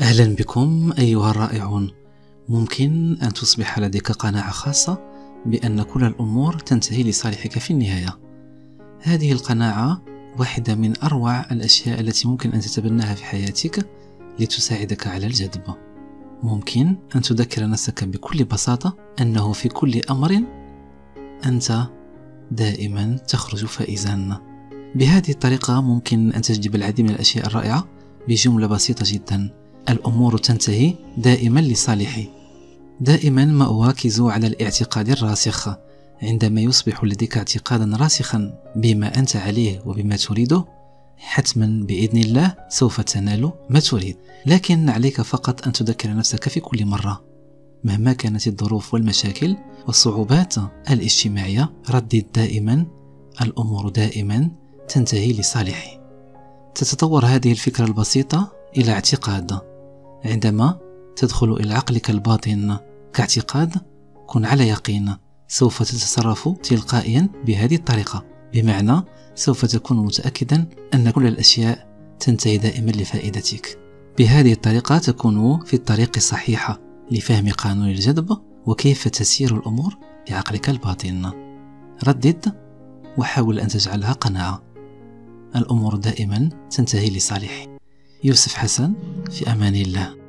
أهلا بكم أيها الرائعون. ممكن أن تصبح لديك قناعة خاصة بأن كل الأمور تنتهي لصالحك في النهاية. هذه القناعة واحدة من أروع الأشياء التي ممكن أن تتبناها في حياتك لتساعدك على الجذب. ممكن أن تذكر نفسك بكل بساطة أنه في كل أمر أنت دائما تخرج فائزا. بهذه الطريقة ممكن أن تجلب العديد من الأشياء الرائعة بجملة بسيطة جدا. الأمور تنتهي دائما لصالحي. دائما ما أواكز على الاعتقاد الراسخ عندما يصبح لديك اعتقادا راسخا بما أنت عليه وبما تريده حتما بإذن الله سوف تنال ما تريد. لكن عليك فقط أن تذكر نفسك في كل مرة. مهما كانت الظروف والمشاكل والصعوبات الاجتماعية ردد دائما. الأمور دائما تنتهي لصالحي. تتطور هذه الفكرة البسيطة إلى اعتقاد. عندما تدخل إلى عقلك الباطن كاعتقاد كن على يقين سوف تتصرف تلقائيا بهذه الطريقة. بمعنى سوف تكون متأكدا أن كل الأشياء تنتهي دائما لفائدتك. بهذه الطريقة تكون في الطريق الصحيحة لفهم قانون الجذب وكيف تسير الأمور بعقلك الباطن. ردد وحاول أن تجعلها قناعة. الأمور دائما تنتهي لصالحي يوسف حسن في أمان الله.